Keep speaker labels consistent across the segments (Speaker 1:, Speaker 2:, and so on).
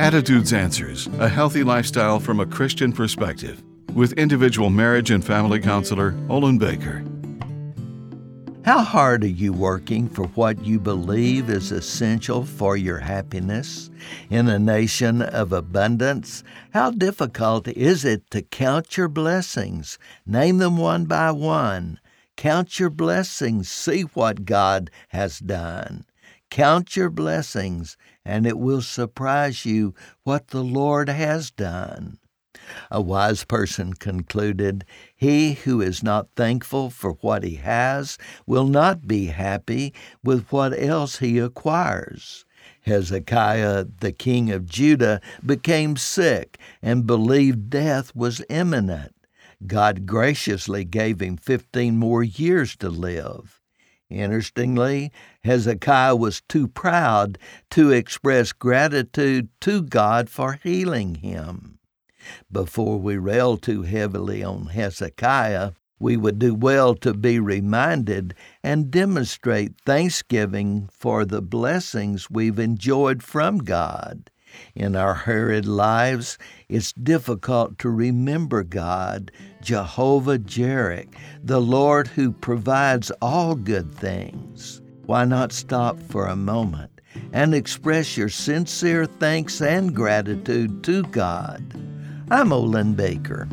Speaker 1: Attitudes Answers A Healthy Lifestyle from a Christian Perspective with individual marriage and family counselor Olin Baker.
Speaker 2: How hard are you working for what you believe is essential for your happiness? In a nation of abundance, how difficult is it to count your blessings? Name them one by one. Count your blessings, see what God has done. Count your blessings, and it will surprise you what the Lord has done. A wise person concluded, He who is not thankful for what he has will not be happy with what else he acquires. Hezekiah, the king of Judah, became sick and believed death was imminent. God graciously gave him 15 more years to live. Interestingly, Hezekiah was too proud to express gratitude to God for healing him. Before we rail too heavily on Hezekiah, we would do well to be reminded and demonstrate thanksgiving for the blessings we've enjoyed from God. In our hurried lives, it's difficult to remember God, Jehovah Jireh, the Lord who provides all good things. Why not stop for a moment and express your sincere thanks and gratitude to God? I'm Olin Baker.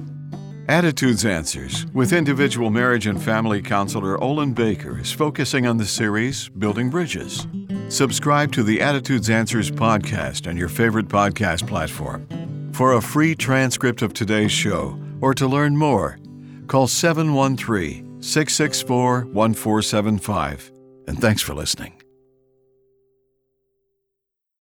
Speaker 1: Attitudes Answers with individual marriage and family counselor Olin Baker is focusing on the series Building Bridges. Subscribe to the Attitudes Answers podcast on your favorite podcast platform. For a free transcript of today's show or to learn more, call 713 664 1475. And thanks for listening.